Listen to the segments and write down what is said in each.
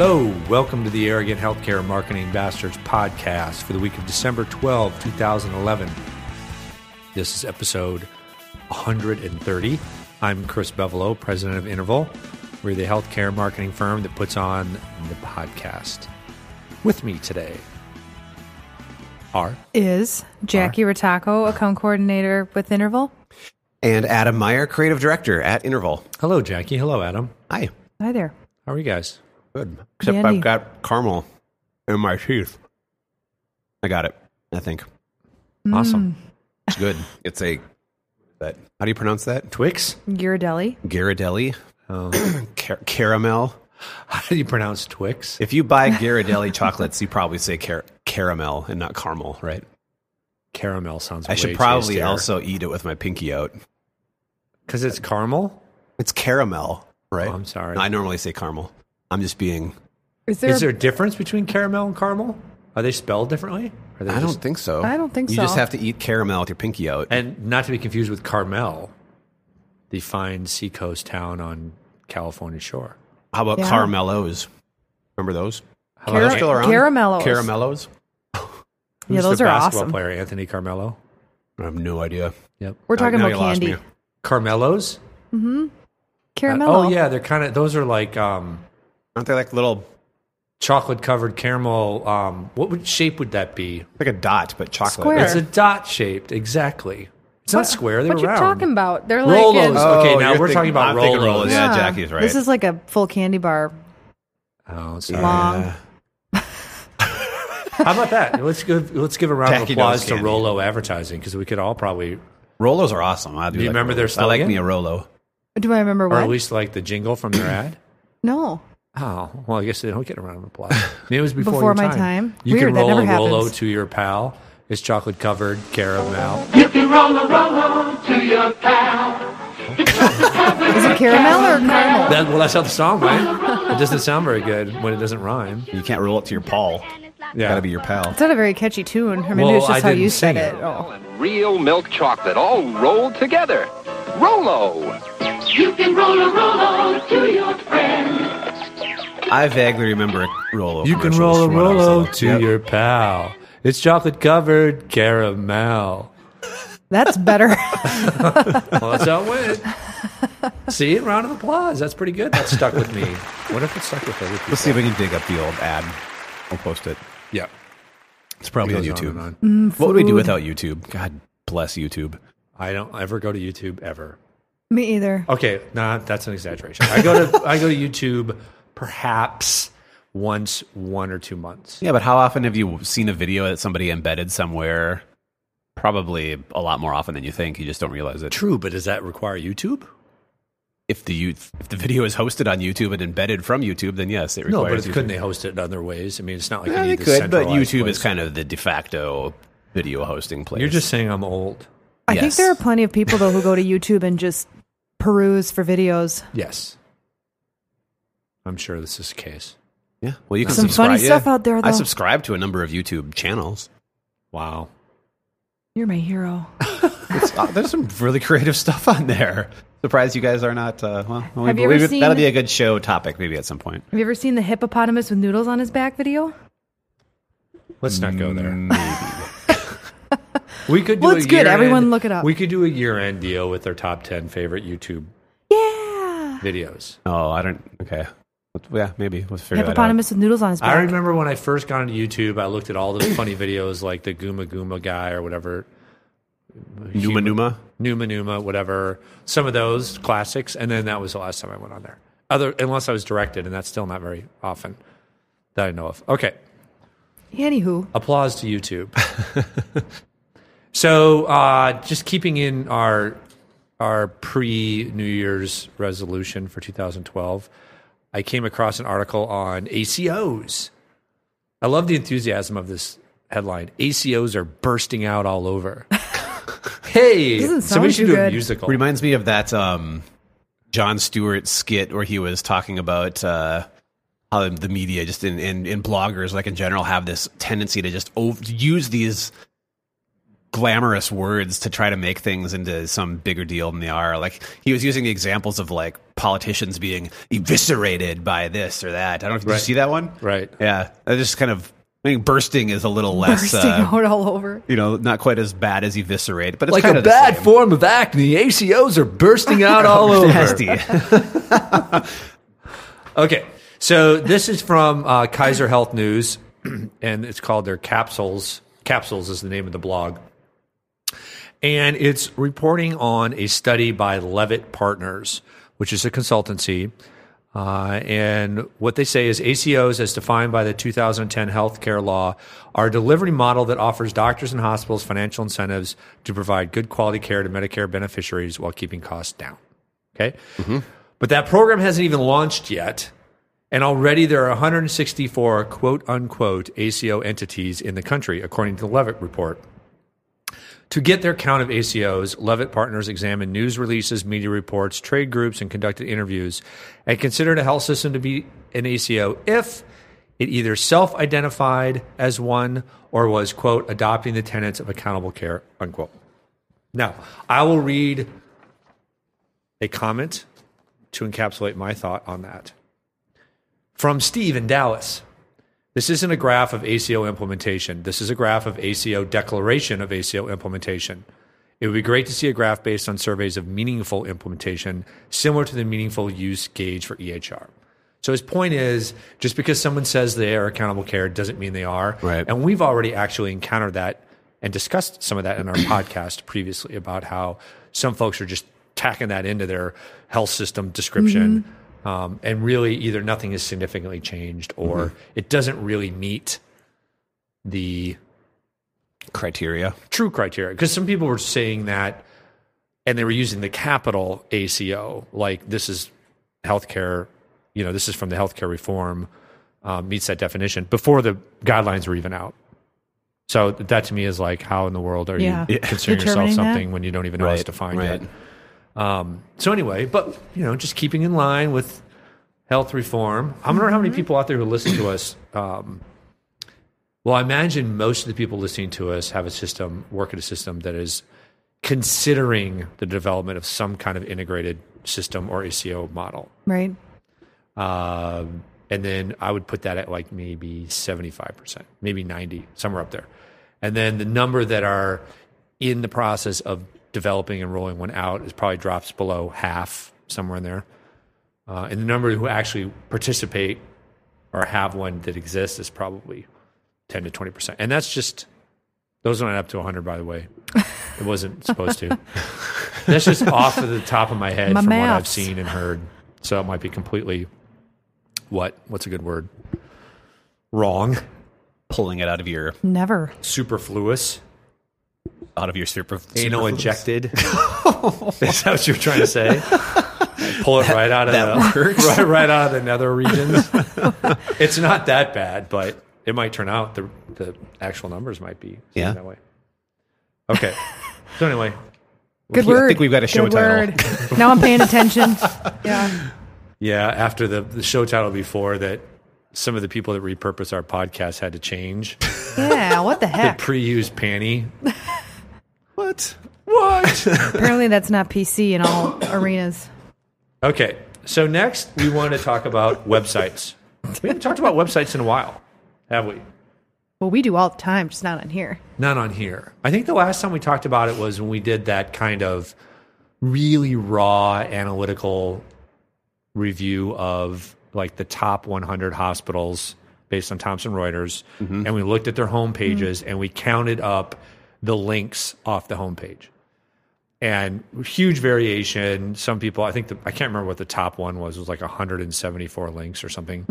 Hello, welcome to the Arrogant Healthcare Marketing Bastards podcast for the week of December 12, 2011. This is episode 130. I'm Chris Bevolo, president of Interval. We're the healthcare marketing firm that puts on the podcast. With me today are is Jackie Rataco, account coordinator with Interval. And Adam Meyer, creative director at Interval. Hello, Jackie. Hello, Adam. Hi. Hi there. How are you guys? Good. Except Dandy. I've got caramel in my teeth. I got it, I think. Awesome. Mm. It's good. It's a that how do you pronounce that? Twix? Ghirardelli. Ghirardelli Oh. Car- caramel. How do you pronounce Twix? If you buy Ghirardelli chocolates, you probably say car- caramel and not caramel, right? Caramel sounds good. I should probably tastier. also eat it with my pinky out. Because it's caramel? It's caramel, right? Oh, I'm sorry. I normally say caramel. I'm just being Is there? Is there a difference between caramel and caramel? Are they spelled differently? Are they I just- don't think so. I don't think you so. You just have to eat caramel with your pinky out. And not to be confused with Carmel, the fine seacoast town on California shore. How about Yeah. caramellos? Remember those? How Cara- about They're still around? Caramellos. Caramellos? who's Yeah, those the are basketball awesome. player? Anthony Carmelo. I have no idea. Yep. We're talking Now about you lost candy. me. Carmelos. Caramello. oh yeah, they're kind of those are like um, Aren't they like little, chocolate covered caramel. Um, what would shape would that be? like a dot, but chocolate? Square. It's a dot shaped. Exactly. It's not square. They're What you round. talking about? They're like Rolos. in- Okay, now you're we're talking about I'm thinking Rolos. Yeah, Jackie's right. This is like a full candy bar. Oh, sorry. long. Yeah. How about that? Let's give let's give a round Jackie of applause knows to candy. Rolo Advertising because we could all probably, Rolos are awesome. I do, Do you like remember their Rolos. I like slogan? me a Rolo. Do I remember or what? at least like the jingle from their ad. no. Oh, well, I guess they don't get a round of applause. Maybe it was before, Before your my time. time? You Weird, can that roll never a Rolo happens. to your pal. It's chocolate covered caramel. You can roll a roll to your pal. Is it caramel or caramel? That, well, that's how the song went. It doesn't sound very good when it doesn't rhyme. You can't roll it to your paw. Yeah. Gotta be your pal. It's not a very catchy tune. Or maybe Well, it's just I how didn't you said sing it. it. Oh. real milk chocolate all rolled together. Rolo. You can roll a roll to your friend. I vaguely remember a Rolo. You can roll a from when I was Rolo to Yep. your pal. It's chocolate covered caramel. That's better. Well, that's how it went. See, round of applause. That's pretty good. That stuck with me. What if it stuck with other people? Let's see if we can dig up the old ad. We'll post it. Yeah. It's probably on YouTube. on and on. What would we do without YouTube? God bless YouTube. I don't ever go to YouTube ever. Me either. Okay, nah, that's an exaggeration. I go to I go to YouTube perhaps once one or two months. Yeah, but how often have you seen a video that somebody embedded somewhere? Probably a lot more often than you think. You just don't realize it. True, but does that require YouTube? If the you- if the video is hosted on YouTube and embedded from YouTube, then yes, it requires. No, requires. but couldn't they host it in other ways? I mean, it's not like Yeah, I they need this could, but YouTube place. is kind of the de facto video hosting place. You're just saying I'm old. I think there are plenty of people though who go to YouTube and just peruse for videos. Yes, I'm sure this is the case. yeah. Well, you can Some subscribe. funny yeah. stuff out there, I subscribe to a number of YouTube channels. Wow. You're my hero. It's, uh, there's some really creative stuff on there. Surprised you guys are not. Uh, well, Have maybe, you ever maybe seen- that'll be a good show topic maybe at some point. Have you ever seen the hippopotamus with noodles on his back video? Let's not go there. Mm, We could do Well, a it's good. year-end- Everyone look it up. We could do a year-end deal with our top ten favorite YouTube Yeah. videos. Oh, I don't. Okay. Yeah, maybe let's figure that out. Hippopotamus with noodles on his back. I remember when I first got into YouTube, I looked at all those funny videos like the Gooma Gooma guy or whatever. Numa Numa. Numa Numa, whatever. Some of those classics, and then that was the last time I went on there. Other unless I was directed, and that's still not very often that I know of. Okay, Anywho, applause to YouTube. so, uh, just keeping in our our pre New Year's resolution for 2012, I came across an article on ACOs. I love the enthusiasm of this headline. ACOs are bursting out all over. hey, Doesn't somebody should too do a musical. Reminds me of that um, Jon Stewart skit where he was talking about uh, how the media, just in, in, in bloggers, like in general, have this tendency to just over, use these glamorous words to try to make things into some bigger deal than they are. Like he was using examples of like politicians being eviscerated by this or that. I don't know if did you see that one. Right. Yeah, that just kind of. I mean, bursting is a little less, bursting uh, out all over. you know, not quite as bad as eviscerate, but it's like kind a of bad same. form of acne, ACOs are bursting out all over. Nasty. Okay, so this is from uh, Kaiser Health News, and it's called their capsules. Capsules is the name of the blog, and it's reporting on a study by Leavitt Partners, which is a consultancy. Uh, and what they say is ACOs, as defined by the 2010 healthcare law, are a delivery model that offers doctors and hospitals financial incentives to provide good quality care to Medicare beneficiaries while keeping costs down. Okay. But that program hasn't even launched yet. And already there are 164 quote unquote ACO entities in the country, according to the Leavitt report. To get their count of ACOs, Leavitt Partners examined news releases, media reports, trade groups, and conducted interviews and considered a health system to be an ACO if it either self identified as one or was, quote, adopting the tenets of accountable care, unquote. Now, I will read a comment to encapsulate my thought on that. From Steve in Dallas. This isn't a graph of ACO implementation. This is a graph of ACO declaration of ACO implementation. It would be great to see a graph based on surveys of meaningful implementation, similar to the meaningful use gauge for EHR. So his point is just because someone says they are accountable care doesn't mean they are. Right. And we've already actually encountered that and discussed some of that in our podcast previously about how some folks are just tacking that into their health system description. Mm-hmm. Um, and really, either nothing has significantly changed or it doesn't really meet the Criteria. true criteria. Because some people were saying that and they were using the capital ACO, like this is healthcare, you know, this is from the healthcare reform, um, meets that definition before the guidelines were even out. So that to me is like, how in the world are Yeah. you Yeah. considering yourself Determining that? something when you don't even know it's Right, defined right. yet? Um, so anyway, but you know, just keeping in line with health reform. I wonder how many people out there who listen to us. Um, well, I imagine most of the people listening to us have a system, work at a system that is considering the development of some kind of integrated system or ACO model. Right. Um, and then I would put that at like maybe 75%, maybe 90, somewhere up there. And then the number that are in the process of developing and rolling one out is probably drops below half, somewhere in there. Uh, and the number who actually participate or have one that exists is probably 10 to 20%. And that's just, those aren't up to 100, by the way. It wasn't supposed to. That's just off of the top of my head My from what I've seen and heard. So it might be completely, what? What's a good word? Wrong. Pulling it out of your Never. Superfluous. Out of your super Anal injected. Is that what you're trying to say? Pull it right out of that the works. right, right out of the nether regions. it's not that bad, but it might turn out the the actual numbers might be Yeah. that way. Okay. So anyway, Good I word. think we've got a show Good title. word. now I'm paying attention. Yeah. yeah. After the the show title before that, some of the people that repurpose our podcast had to change. Yeah. What the The heck? pre-used panty. What? What? Apparently that's not PC in all arenas. Okay, so next we want to talk about websites. We haven't talked about websites in a while, have we? Well, we do all the time, just not on here. Not on here. I think the last time we talked about it was when we did that kind of really raw analytical review of like the top 100 hospitals based on Thomson Reuters, mm-hmm. and we looked at their home pages mm. and we counted up the links off the homepage. And huge variation. Some people, I think, the, I can't remember what the top one was. It was like 174 links or something.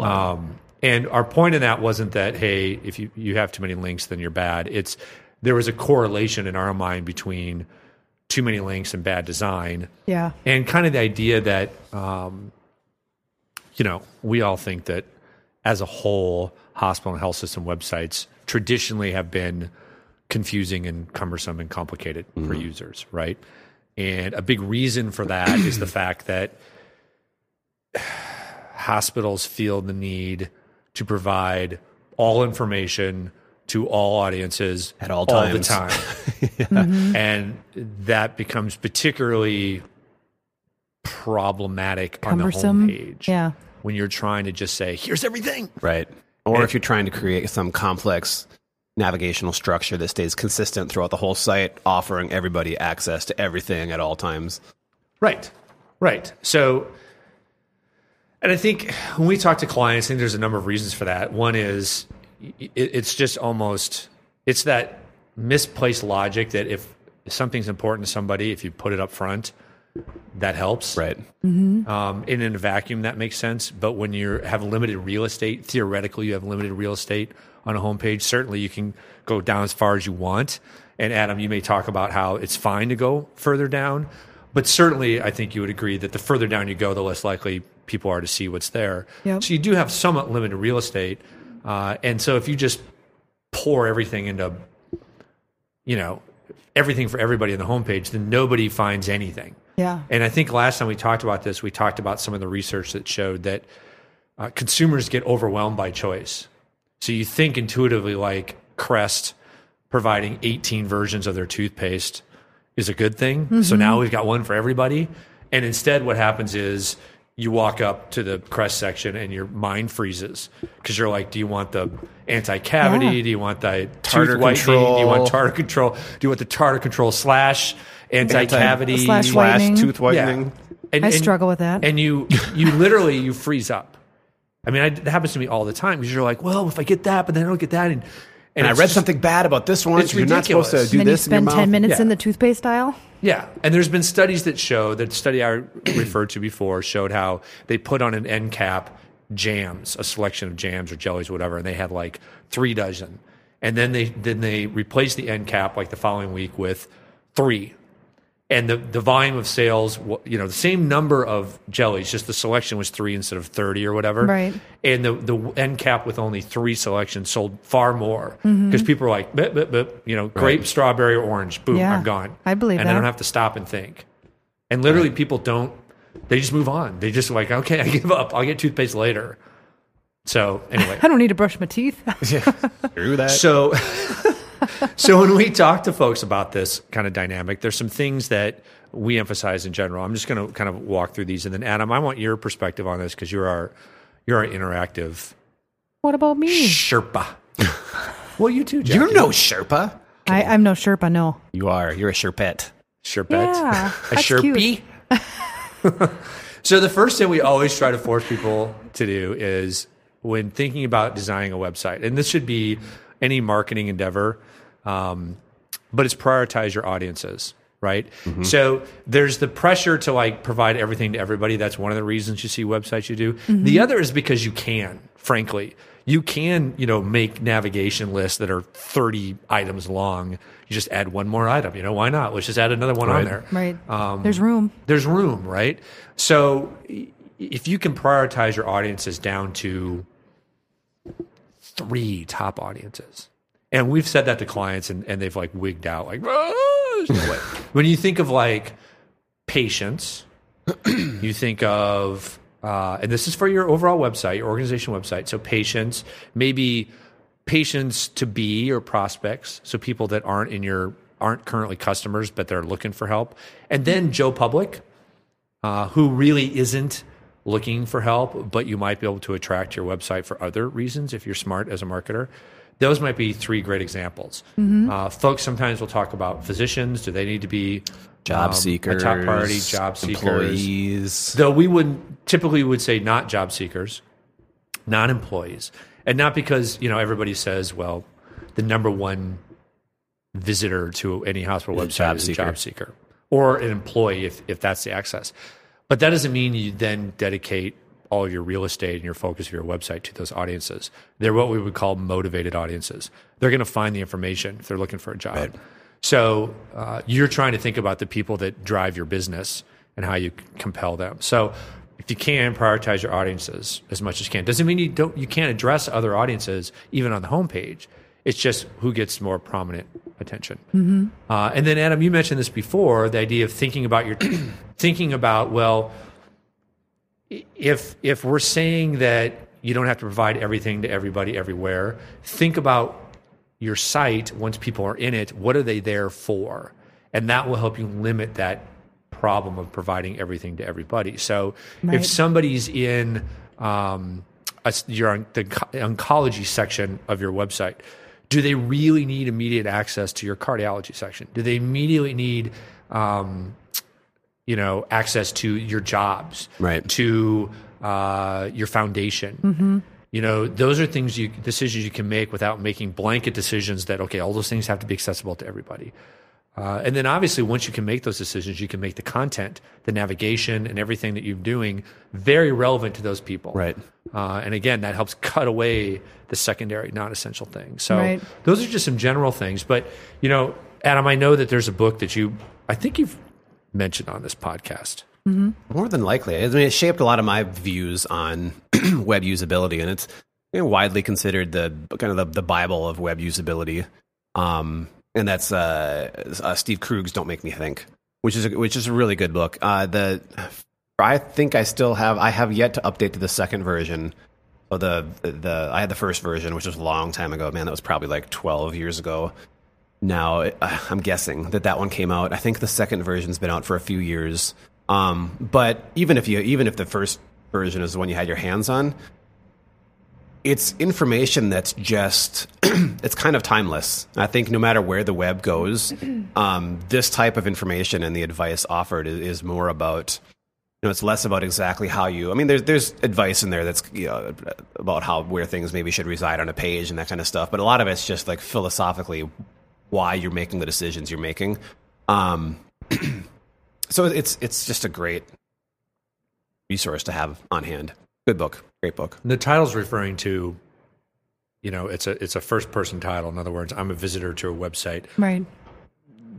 Um, and our point in that wasn't that hey, if you you have too many links, then you're bad. It's there was a correlation in our mind between too many links and bad design, Yeah. and kind of the idea that um, you know we all think that as a whole, hospital and health system websites traditionally have been confusing and cumbersome and complicated for mm-hmm. users, right? And a big reason for that is the fact that hospitals feel the need to provide all information to all audiences At all all the times. time. Mm-hmm. And that becomes particularly problematic Cumbersome. on the homepage. Yeah. When you're trying to just say, here's everything. Right. Or if you're trying to create some complex navigational structure that stays consistent throughout the whole site, offering everybody access to everything at all times. Right. Right. So, and I think when we talk to clients, I think there's a number of reasons for that. One is it, it's just almost it's that misplaced logic that if something's important to somebody, if you put it up front, that helps. Right. Um, in, in a vacuum, that makes sense. But when you have limited real estate, theoretically, you have limited real estate on a homepage. Certainly, you can go down as far as you want. And Adam, you may talk about how it's fine to go further down. But certainly, I think you would agree that the further down you go, the less likely people are to see what's there. Yep. So you do have somewhat limited real estate. Uh, and so if you just pour everything into, you know, everything for everybody on the homepage, then nobody finds anything. Yeah. And I think last time we talked about this, we talked about some of the research that showed that uh, consumers get overwhelmed by choice. So you think intuitively like Crest providing 18 versions of their toothpaste is a good thing. So mm-hmm. now we've got one for everybody. And instead, what happens is you walk up to the Crest section and your mind freezes because you're like, do you want the anti cavity? Yeah. Do you want the Tartar tooth whitening? Do you control. want tartar control? Do you want the tartar control slash anti cavity Slash Slash tooth whitening. and, I and- struggle with that. And you, you literally, you freeze up. I mean, I, it happens to me all the time because you're like, well, if I get that, but then I don't get that, and And I read just- something bad about this one. it's you're not supposed to ridiculous. do and then you this in your spend mouth. 10 minutes Yeah. in the toothpaste aisle. Yeah, and there's been studies that show that study I referred to before showed how they put on an end cap jams, a selection of jams or jellies, or whatever, and they had like three dozen, and then they then they replaced the end cap like the following week with three, and the the volume of sales, you know, the same number of jellies, just the selection was three instead of thirty or whatever, Right. And the the end cap with only three selections sold far more Mm-hmm. because people are like, bip, bip, bip, you know, grape, strawberry, orange, boom, Yeah, I'm gone. I believe and I don't have to stop and think. And literally, people don't. They just move on. They just like, okay, I give up. I'll get toothpaste later. So anyway, I don't need to brush my teeth. Through that. so so when we talk to folks about this kind of dynamic, there's some things that we emphasize in general. I'm just going to kind of walk through these, and then Adam, I want your perspective on this because you're our you're our interactive what about me? Sherpa. well, you too, Jackie. You're no Sherpa. I, I'm no Sherpa, no. You are. You're a Sherpette. Sherpette. Yeah, a that's Sherpie. so the first thing we always try to force people to do is when thinking about designing a website, and this should be any marketing endeavor, um, but it's prioritize your audiences. Right. So there's the pressure to like provide everything to everybody. That's one of the reasons you see websites you do. The other is because you can, frankly. You can, you know, make navigation lists that are 30 items long. You just add one more item. You know, why not? Let's just add another one on there Right. Um, There's room. there's room, right? So if you can prioritize your audiences down to three top audiences, and we've said that to clients and, and they've like wigged out, like, "Ah, when you think of like patients, you think of, uh, and this is for your overall website, your organization website. So patients, maybe patients to be or prospects, so people that aren't in your aren't currently customers but they're looking for help, and then Joe Public, uh, who really isn't looking for help, but you might be able to attract your website for other reasons if you're smart as a marketer. Those might be three great examples. Uh, folks sometimes will talk about physicians. Do they need to be Job um, seekers. a top priority? Job seekers. Employees. Though we would typically would say not job seekers, not employees, and not because you know everybody says, well, the number one visitor to any hospital Is website job is a seeker. job seeker or an employee if if that's the access. But that doesn't mean you then dedicate all of your real estate and your focus of your website to those audiences. They're what we would call motivated audiences. They're going to find the information if they're looking for a job. Right. So uh, you're trying to think about the people that drive your business and how you compel them. So if you can prioritize your audiences as much as you can, doesn't mean you don't you can't address other audiences even on the homepage. It's just who gets more prominent attention. Uh, and then Adam, you mentioned this before, the idea of thinking about your thinking about well, if if we're saying that you don't have to provide everything to everybody everywhere, think about your site once people are in it what are they there for and that will help you limit that problem of providing everything to everybody so Right. if somebody's in um, a, your on- the oncology section of your website do they really need immediate access to your cardiology section do they immediately need um, you know access to your jobs Right. to uh, your foundation Mm-hmm. you know those are things you decisions you can make without making blanket decisions that okay all those things have to be accessible to everybody uh, and then obviously once you can make those decisions you can make the content the navigation and everything that you're doing very relevant to those people Right. uh, and again that helps cut away the secondary non-essential things so Right. those are just some general things but you know adam i know that there's a book that you i think you've mentioned on this podcast More than likely. I mean, it shaped a lot of my views on web usability, and it's you know, widely considered the kind of the, the Bible of web usability. Um, and that's uh, uh, Steve Krug's "Don't Make Me Think," which is a, which is a really good book. Uh, the I think I still have I have yet to update to the second version. The the I had the first version, which was a long time ago. Man, that was probably like twelve years ago. Now uh, I'm guessing that that one came out. I think the second version's been out for a few years. Um, but even if you even if the first version is the one you had your hands on, it's information that's just it's kind of timeless. I think no matter where the web goes, um, this type of information and the advice offered is, is more about you know, it's less about exactly how you. I mean, there's there's advice in there that's you know about how where things maybe should reside on a page and that kind of stuff. But a lot of it's just like philosophically why you're making the decisions you're making. Um, so it's it's just a great resource to have on hand. Good book, great book. The title's referring to, you know, it's a it's a first person title. In other words, I'm a visitor to a website. Right.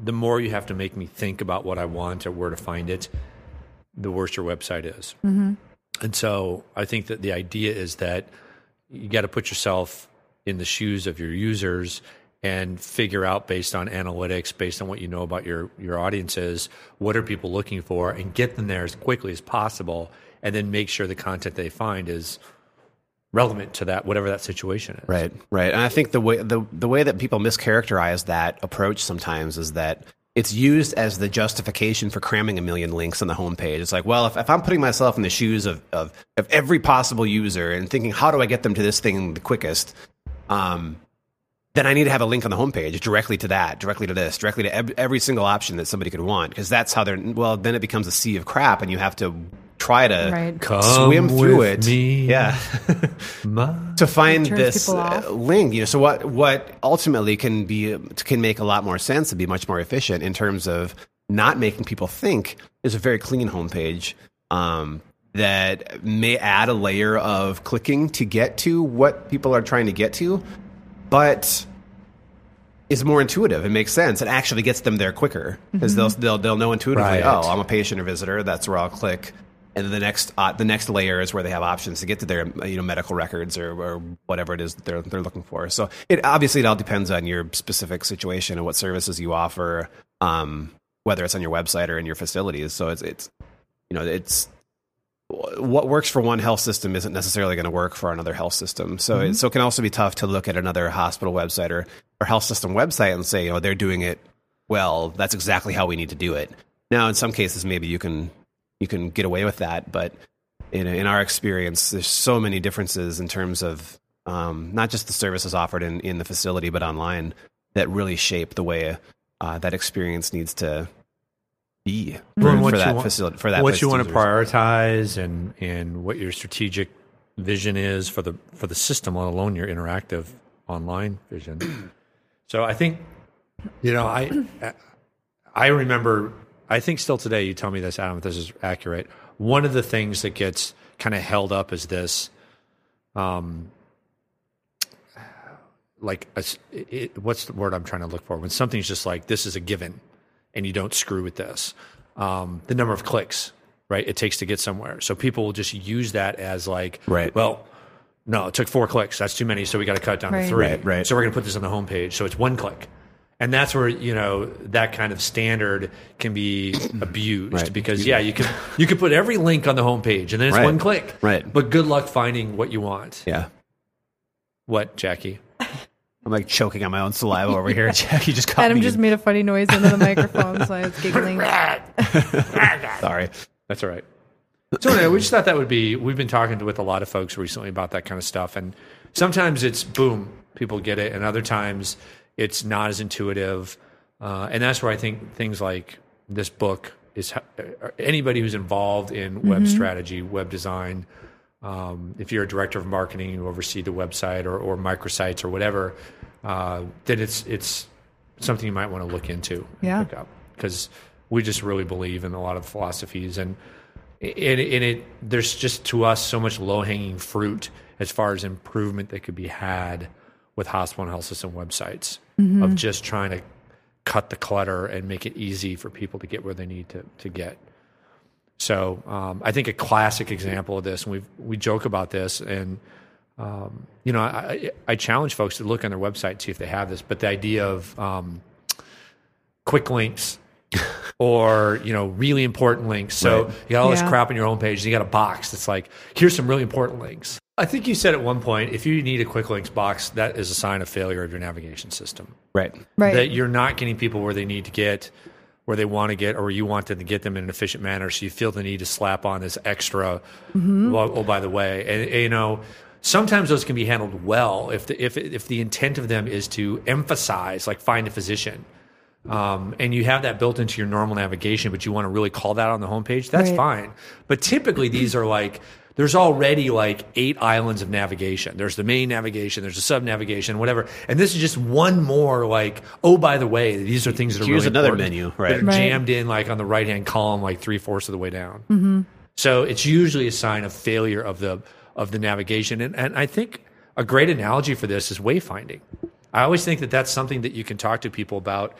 The more you have to make me think about what I want or where to find it, the worse your website is. Mm-hmm. And so I think that the idea is that you got to put yourself in the shoes of your users and figure out based on analytics, based on what you know about your your audiences, what are people looking for, and get them there as quickly as possible, and then make sure the content they find is relevant to that whatever that situation is. Right, right. And I think the way the the way that people mischaracterize that approach sometimes is that it's used as the justification for cramming a million links on the homepage. It's like, well, if, if I'm putting myself in the shoes of, of of every possible user and thinking, how do I get them to this thing the quickest? Um, then I need to have a link on the homepage directly to that, directly to this, directly to ev- every single option that somebody could want, because that's how they're. Well, then it becomes a sea of crap, and you have to try to Right. Come swim through with it. me. Yeah. To find this people uh, off. link. You know, so what what ultimately can be can make a lot more sense and be much more efficient in terms of not making people think is a very clean homepage um, that may add a layer of clicking to get to what people are trying to get to, but is more intuitive. It makes sense. It actually gets them there quicker because they'll, they'll they'll know intuitively. Right. Oh, I'm a patient or visitor. That's where I'll click. And then the next uh, the next layer is where they have options to get to their you know medical records or, or whatever it is that they're they're looking for. So it obviously it all depends on your specific situation and what services you offer, um, whether it's on your website or in your facilities. So it's it's you know it's what works for one health system isn't necessarily going to work for another health system. So it, so it can also be tough to look at another hospital website or, or health system website and say, you know, they're doing it well. That's exactly how we need to do it. Now, in some cases, maybe you can you can get away with that, but in in our experience, there's so many differences in terms of um, not just the services offered in in the facility, but online that really shape the way uh, that experience needs to be for, for that want- facility for that what you want to prioritize and and what your strategic vision is for the for the system, let alone your interactive online vision. so I think you know I I remember I think still today you tell me this Adam if this is accurate. One of the things that gets kind of held up is this um like a s it, what's the word I'm trying to look for when something's just like this is a given and you don't screw with this um, the number of clicks right it takes to get somewhere so people will just use that as like Right. well no it took four clicks that's too many so we got to cut it down Right. to three Right, right. so we're going to put this on the homepage so it's one click and that's where you know that kind of standard can be abused Right. because yeah you can you can put every link on the homepage and then it's Right. one click Right. but good luck finding what you want Yeah. what jackie I'm like choking on my own saliva over here. Jackie just caught Adam me. just made a funny noise into the microphone, so I was giggling. Sorry. That's all right. So anyway, we just thought that would be. We've been talking to, with a lot of folks recently about that kind of stuff, and sometimes it's boom, people get it, and other times it's not as intuitive, uh, and that's where I think things like this book is. uh, Anybody who's involved in web strategy, web design, um, if you're a director of marketing, you oversee the website or, or microsites or whatever, uh, that it's it's something you might want to look into. Yeah. because we just really believe in a lot of philosophies and in it, it there's just to us so much low hanging fruit as far as improvement that could be had with hospital and health system websites of just trying to cut the clutter and make it easy for people to get where they need to, to get. So um, I think a classic example of this, and we we joke about this, and um, you know I, I challenge folks to look on their website and see if they have this. But the idea of um, quick links or you know really important links. So Right. you got all this crap on your own page, and you got a box that's like here's some really important links. I think you said at one point if you need a quick links box, that is a sign of failure of your navigation system Right. Right. that you're not getting people where they need to get, where they want to get, or you want them to get them in an efficient manner. So you feel the need to slap on this extra. Mm-hmm. Well, oh, by the way, and, and, you know, sometimes those can be handled well if the if if the intent of them is to emphasize, like find a physician. Um, and you have that built into your normal navigation, but you want to really call that on the homepage, that's Right. fine. But typically, these are like there's already like eight islands of navigation. There's the main navigation, there's the sub navigation, whatever. And this is just one more like, oh, by the way, these are things that are Here's really another important menu, that are Right. jammed in like on the right hand column, like three fourths of the way down. So it's usually a sign of failure of the of the navigation. And, and I think a great analogy for this is wayfinding. I always think that that's something that you can talk to people about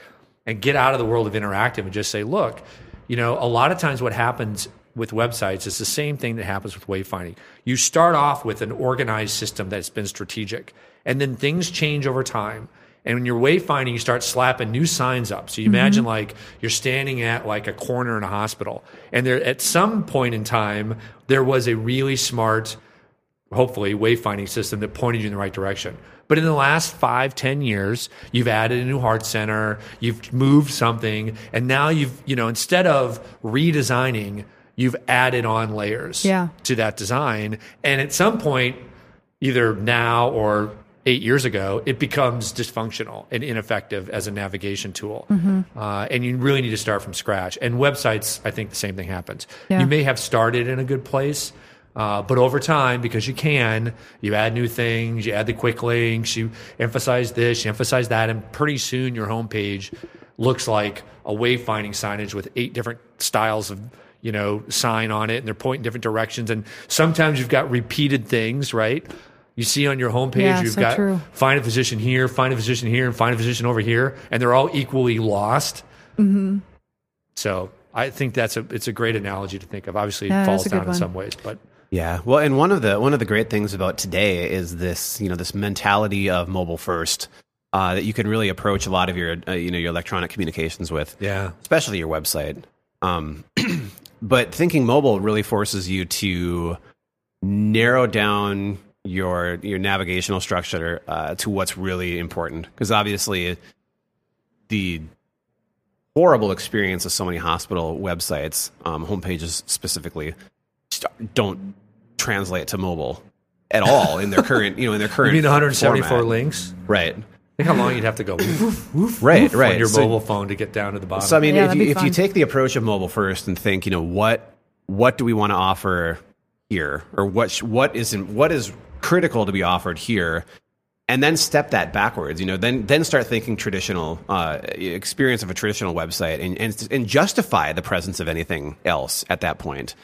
and get out of the world of interactive and just say, look, you know, a lot of times what happens with websites is the same thing that happens with wayfinding. You start off with an organized system that's been strategic, and then things change over time. And when you're wayfinding, you start slapping new signs up. So you mm-hmm. imagine like you're standing at like a corner in a hospital, and there at some point in time there was a really smart hopefully wayfinding system that pointed you in the right direction. But in the last five, ten years, you've added a new heart center, you've moved something, and now you've, you know, instead of redesigning, you've added on layers Yeah. to that design. And at some point, either now or eight years ago, it becomes dysfunctional and ineffective as a navigation tool. Uh, and you really need to start from scratch. And websites, I think the same thing happens. Yeah. You may have started in a good place, uh, but over time, because you can, you add new things, you add the quick links, you emphasize this, you emphasize that, and pretty soon your homepage looks like a wayfinding signage with eight different styles of you know sign on it, and they're pointing different directions. And sometimes you've got repeated things, right? You see on your homepage, Yeah, you've so got true. find a physician here, find a physician here, and find a physician over here, and they're all equally lost. Mm-hmm. So I think that's a it's a great analogy to think of. Obviously, it falls down in some ways, but Yeah. Well, and one of the one of the great things about today is this, you know, this mentality of mobile first uh, that you can really approach a lot of your, uh, you know, your electronic communications with. yeah, especially your website. Um, but thinking mobile really forces you to narrow down your your navigational structure uh, to what's really important. Because obviously, the horrible experience of so many hospital websites, um, homepages specifically, don't translate to mobile at all in their current, you know, in their current. you current. mean 174 format. links? right? Think how long you'd have to go woof, woof, Right, woof right. on your So- mobile phone to get down to the bottom. So I mean, Yeah, if you if you take the approach of mobile first and think, you know, what what do we want to offer here, or what what isn't what is critical to be offered here, and then step that backwards. You know, then then start thinking traditional uh, experience of a traditional website, and, and and justify the presence of anything else at that point.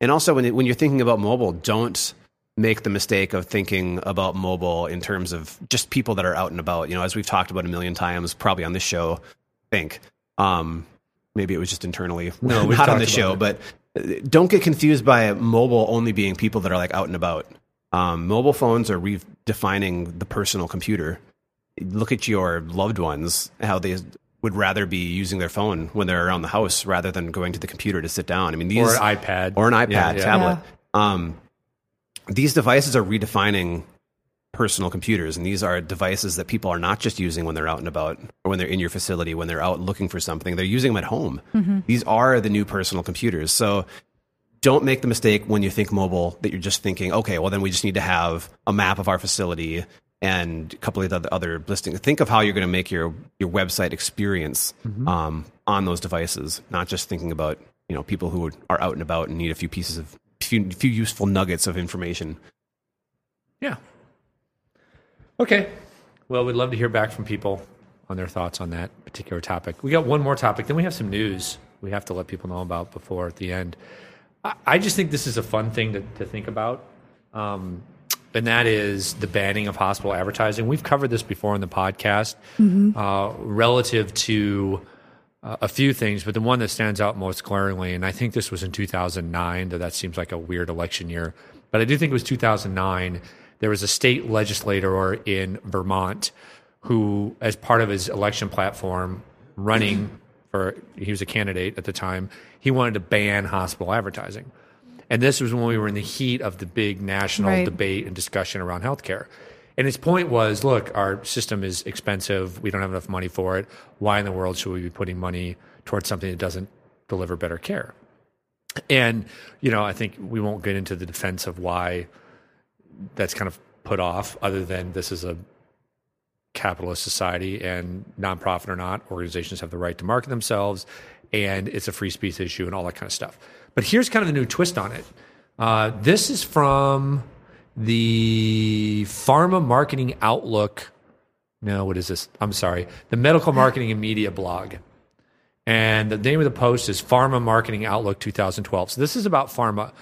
And also, when when you're thinking about mobile, don't make the mistake of thinking about mobile in terms of just people that are out and about. You know, as we've talked about a million times, probably on this show. Think, um, maybe it was just internally, No, not on the show, about but uh, don't get confused by mobile only being people that are like out and about. Um, mobile phones are redefining the personal computer. Look at your loved ones, how they would rather be using their phone when they're around the house rather than going to the computer to sit down. I mean, these or an iPad or an iPad, Yeah, yeah. tablet. Um, these devices are redefining personal computers, and these are devices that people are not just using when they're out and about or when they're in your facility, when they're out looking for something. They're using them at home. These are the new personal computers. So don't make the mistake when you think mobile that you're just thinking, okay, well, then we just need to have a map of our facility and a couple of the other listings. Think of how you're going to make your, your website experience um, on those devices, not just thinking about you know people who are out and about and need a few pieces of few, few useful nuggets of information. Yeah. Okay. Well, we'd love to hear back from people on their thoughts on that particular topic. We got one more topic, then we have some news we have to let people know about before at the end. I, I just think this is a fun thing to, to think about. Um, and that is the banning of hospital advertising. We've covered this before in the podcast uh, relative to uh, a few things, but the one that stands out most glaringly, and I think this was in 2009, though that seems like a weird election year, but I do think it was 2009. There was a state legislator in Vermont who, as part of his election platform, running for, he was a candidate at the time, he wanted to ban hospital advertising. And this was when we were in the heat of the big national Right. debate and discussion around healthcare. And his point was look, our system is expensive. We don't have enough money for it. Why in the world should we be putting money towards something that doesn't deliver better care? And, you know, I think we won't get into the defense of why that's kind of put off, other than this is a capitalist society and nonprofit or not, organizations have the right to market themselves and it's a free speech issue and all that kind of stuff. But here's kind of the new twist on it. Uh, this is from the Pharma Marketing Outlook. No, what is this? I'm sorry. The Medical Marketing and Media blog. And the name of the post is Pharma Marketing Outlook 2012. So this is about pharma.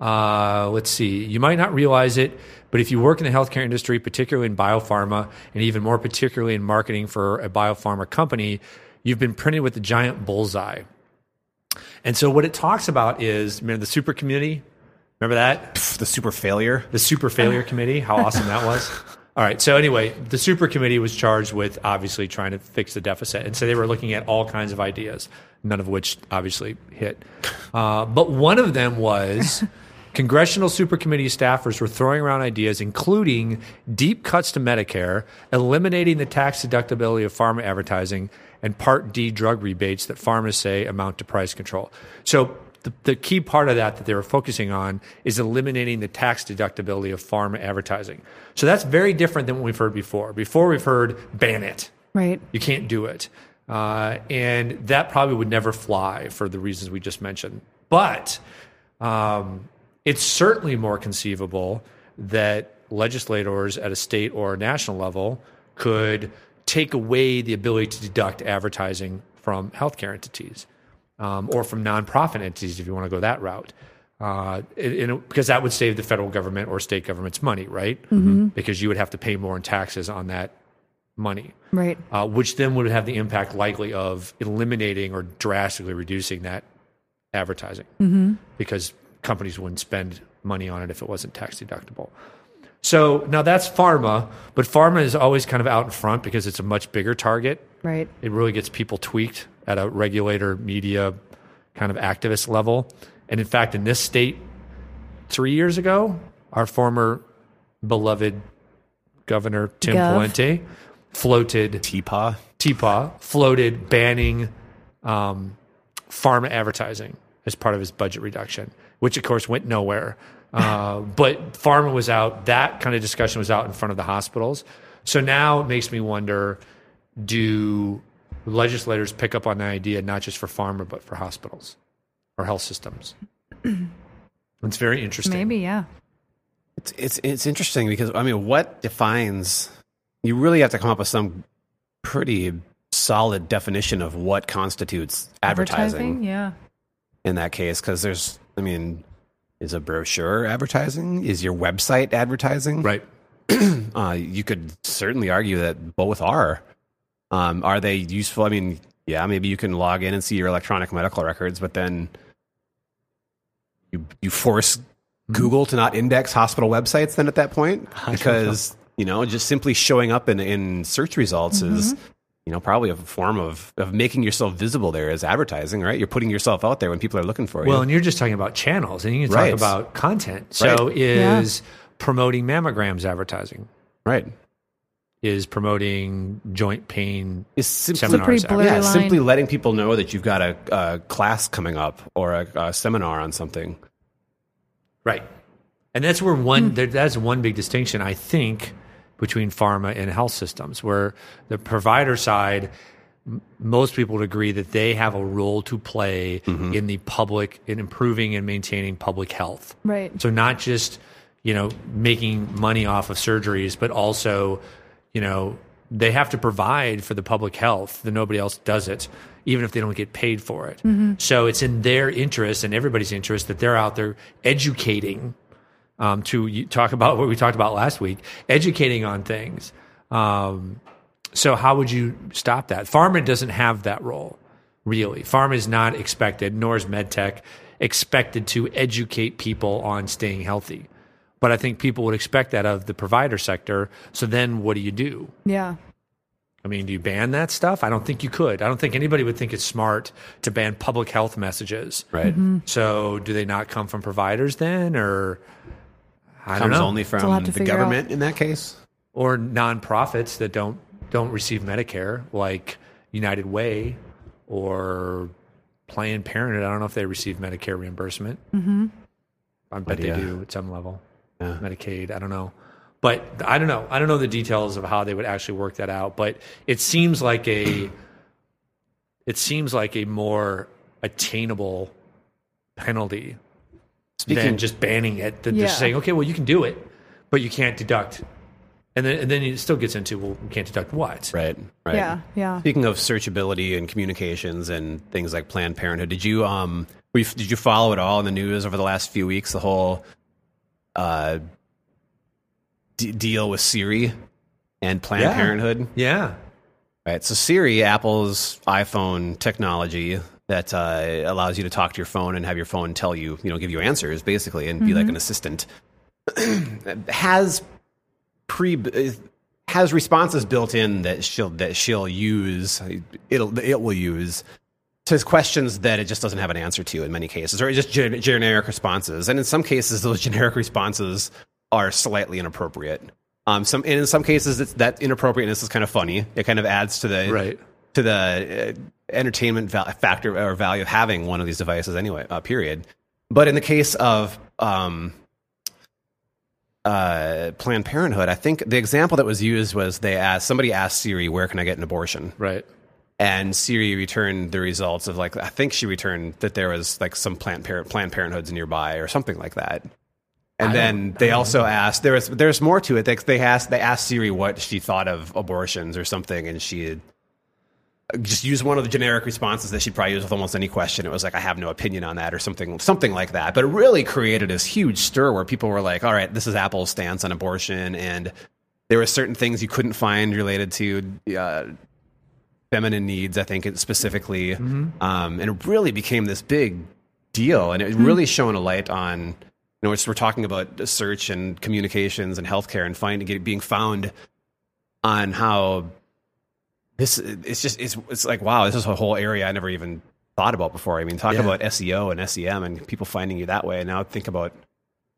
Uh, let's see. You might not realize it, but if you work in the healthcare industry, particularly in biopharma, and even more particularly in marketing for a biopharma company, you've been printed with the giant bullseye. And so what it talks about is remember the super community? Remember that? The super failure. the super failure committee how awesome that was all right so anyway the super committee was charged with obviously trying to fix the deficit and so they were looking at all kinds of ideas none of which obviously hit uh, but one of them was congressional super committee staffers were throwing around ideas including deep cuts to medicare eliminating the tax deductibility of pharma advertising and part d drug rebates that pharmacists say amount to price control so the, the key part of that that they were focusing on is eliminating the tax deductibility of pharma advertising. So that's very different than what we've heard before. Before we've heard ban it, Right. you can't do it, uh, and that probably would never fly for the reasons we just mentioned. But um, it's certainly more conceivable that legislators at a state or a national level could take away the ability to deduct advertising from healthcare entities um, or from nonprofit entities if you want to go that route. Uh, in- in- because that would save the federal government or state governments money, right? Because you would have to pay more in taxes on that money, Right. uh, which then would have the impact likely of eliminating or drastically reducing that advertising because companies wouldn't spend money on it if it wasn't tax deductible. So now that's pharma, but pharma is always kind of out in front because it's a much bigger target Right. it really gets people tweaked at a regulator media kind of activist level. And in fact, in this state, three years ago, our former beloved governor Tim Gov. Pawlenty floated Teapot. TPAW floated banning um, pharma advertising as part of his budget reduction, which of course went nowhere. Uh, but pharma was out. That kind of discussion was out in front of the hospitals. So now it makes me wonder: Do legislators pick up on the idea not just for pharma but for hospitals or health systems? it's very interesting. Maybe, yeah. It's, it's it's interesting because I mean, what defines? You really have to come up with some pretty solid definition of what constitutes advertising, Yeah. in that case. Because there's, I mean, is a brochure advertising? Is your website advertising? right? Uh, you could certainly argue that both are. Um, are they useful? I mean, yeah, maybe you can log in and see your electronic medical records, but then you you force Google to not index hospital websites. Then at that point, because you know, just simply showing up in in search results is you know probably a form of of making yourself visible there as advertising, right? You're putting yourself out there when people are looking for you. Well, and you're just talking about channels, and you can Right. talk about content. So Right. is promoting mammograms advertising? Right. is promoting joint pain It's simply, seminars. It's a pretty blurry yeah, line. simply letting people know that you've got a, a class coming up or a, a seminar on something. Right. And that's where one hmm. there, that's one big distinction I think between pharma and health systems where the provider side m- most people would agree that they have a role to play mm-hmm. in the public in improving and maintaining public health. Right. So not just, you know, making money off of surgeries, but also, you know, they have to provide for the public health. That nobody else does it, even if they don't get paid for it. Mm-hmm. So it's in their interest and everybody's interest that they're out there educating. Um, to talk about what we talked about last week, educating on things. Um, so how would you stop that? Pharma doesn't have that role, really. Pharma is not expected, nor is medtech expected to educate people on staying healthy. But I think people would expect that of the provider sector. So then what do you do? Yeah. I mean, do you ban that stuff? I don't think you could. I don't think anybody would think it's smart to ban public health messages. Right. So do they not come from providers then or I Comes only from the figure government in that case. or nonprofits that don't don't receive Medicare, like United Way or Planned Parenthood. I don't know if they receive Medicare reimbursement. Mm-hmm. I bet yeah. they do at some level. Yeah. Medicaid. I don't know, but I don't know. I don't know the details of how they would actually work that out. But it seems like a it seems like a more attainable penalty Speaking than just banning it. Than Yeah. just saying, okay, well, you can do it, but you can't deduct. And then, and then it still gets into, well, you can't deduct what? right, right. Yeah. Yeah. Speaking of searchability and communications and things like Planned Parenthood, did you um were you- did you follow it all in the news over the last few weeks? The whole uh d- deal with Siri and Planned Yeah. Parenthood. Yeah. Right. So Siri, Apple's iPhone technology that uh, allows you to talk to your phone and have your phone tell you, you know, give you answers basically and be like an assistant, has pre has responses built in that she'll that she'll use. It'll it will use to questions that it just doesn't have an answer to in many cases, or just gen- generic responses. And in some cases, those generic responses are slightly inappropriate. Um, some and in some cases, it's, that inappropriateness is kind of funny. It kind of adds to the Right. to the uh, entertainment val- factor or value of having one of these devices anyway. Uh, period. But in the case of um, uh, Planned Parenthood, I think the example that was used was they asked somebody asked Siri, "Where can I get an abortion?" Right. and Siri returned the results of like I think she returned that there was like some Planned Parent Planned Parenthoods nearby or something like that. And then they also asked there was there's more to it. They, they asked they asked Siri what she thought of abortions or something, and she had just use one of the generic responses that she'd probably use with almost any question. It was like I have no opinion on that or something something like that. But it really created this huge stir where people were like, "All right, this is Apple's stance on abortion," and there were certain things you couldn't find related to. Uh, feminine needs, I think it specifically, um, and it really became this big deal, and it really shone a light on. You know, it's, we're talking about search and communications and healthcare and finding it being found on how this. It's just it's it's like wow, this is a whole area I never even thought about before. I mean, talk Yeah. about SEO and SEM and people finding you that way, and now think about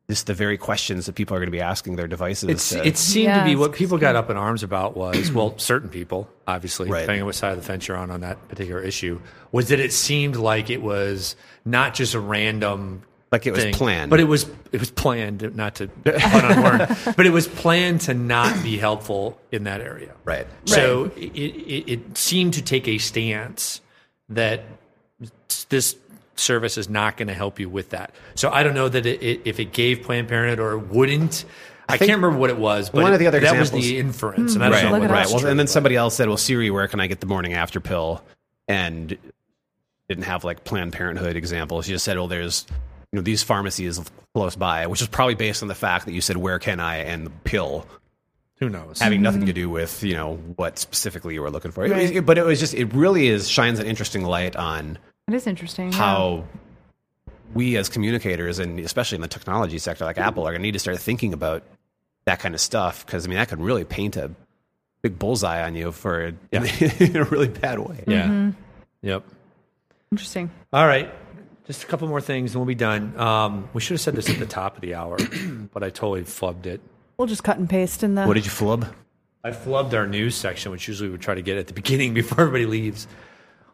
just the very questions that people are going to be asking their devices. It's, to- it seemed Yeah, to be what people got up in arms about was, well, certain people, obviously, Right. depending on what side of the fence you're on on that particular issue, was that it seemed like it was not just a random Like it was thing, planned. but it was it was planned not to pun on word, but it was planned to not be helpful in that area. right. So it, it, it seemed to take a stance that this service is not going to help you with that. So I don't know that it, it, if it gave Planned Parenthood or wouldn't. I, think can't remember what it was, but one of the other that was the inference, and I hmm. don't right, know what right. up. was Well, and then true, somebody else said, "Well, Siri, where can I get the morning after pill?" And didn't have like Planned Parenthood examples. She just said, "Well, there's you know these pharmacies close by," which is probably based on the fact that you said, "Where can I?" and the pill who knows? having nothing to do with you know what specifically you were looking for. It was- Right. but it was just it really is shines an interesting light on It is interesting. yeah. how we as communicators and especially in the technology sector like Apple are going to need to start thinking about that kind of stuff because I mean that could really paint a big bullseye on you for Yeah. in a really bad way. yeah. Mm-hmm. Yep. Interesting. All right. Just a couple more things and we'll be done. Um, we should have said this at the top of the hour, but I totally flubbed it. We'll just cut and paste in the. What did you flub? I flubbed our news section, which usually we try to get at the beginning before everybody leaves,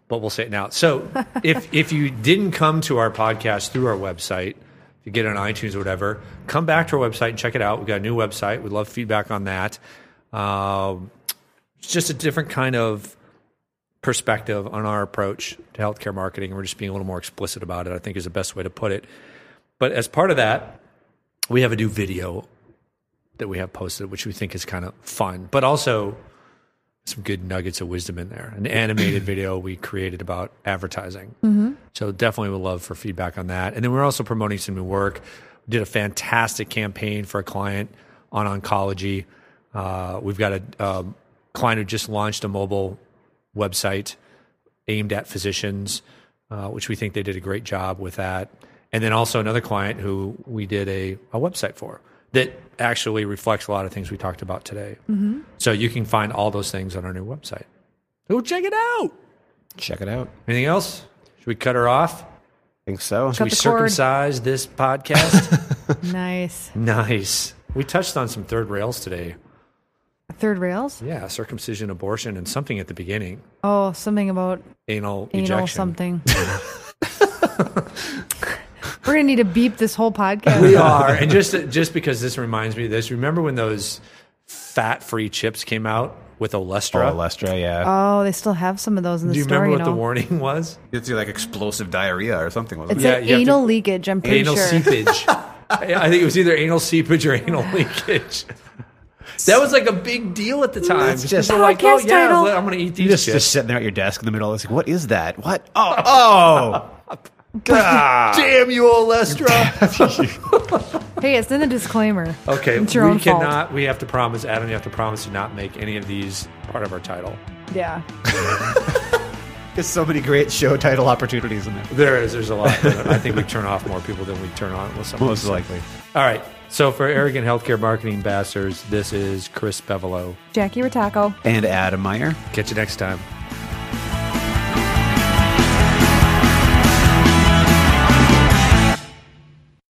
but we'll say it now. So if if you didn't come to our podcast through our website, if you get it on iTunes or whatever, come back to our website and check it out. We've got a new website. We'd love feedback on that. Um, it's just a different kind of perspective on our approach to healthcare marketing. and We're just being a little more explicit about it, I think is the best way to put it. But as part of that, we have a new video that we have posted, which we think is kind of fun, but also some good nuggets of wisdom in there. An animated video we created about advertising. So definitely would love for feedback on that. And then we're also promoting some new work. We did a fantastic campaign for a client on oncology. Uh, we've got a um, client who just launched a mobile website aimed at physicians, uh, which we think they did a great job with that. And then also another client who we did a, a website for that actually reflects a lot of things we talked about today. So you can find all those things on our new website. Go check it out. Check it out. Anything else? Should we cut her off? I think so. Should we the cord. circumcise this podcast? nice nice. We touched on some third rails today. Third rails? Yeah, circumcision, abortion, and something at the beginning. Oh, something about Anal, anal ejection. something. We're gonna need to beep this whole podcast. We are, and just just because this reminds me of this. Remember when those fat-free chips came out with Olestra? Oh, Lestra, yeah. Oh, they still have some of those in the Do you store. remember you what know? the warning was? It's like explosive diarrhea or something, wasn't It's Yeah, an you have anal to- leakage. I'm pretty anal sure. seepage. I I think it was either anal seepage or anal leakage. That was like a big deal at the time. It's Just just- people were like, oh Podcast yeah, title. I'm going to eat these just, chips. just sitting there at your desk in the middle. It's like, what is that? What? Oh, oh. God. Damn you, Olestra. Hey, it's in the disclaimer. okay, It's your we own fault. cannot. We have to promise, Adam. You have to promise to not make any of these part of our title. Yeah. There's so many great show title opportunities in there. There is. There's a lot. I think we turn off more people than we turn on. With some of Most these. likely. All right. So for arrogant healthcare marketing bastards, this is Chris Bevolo. Jackie Rataco. And Adam Meyer. Catch you next time.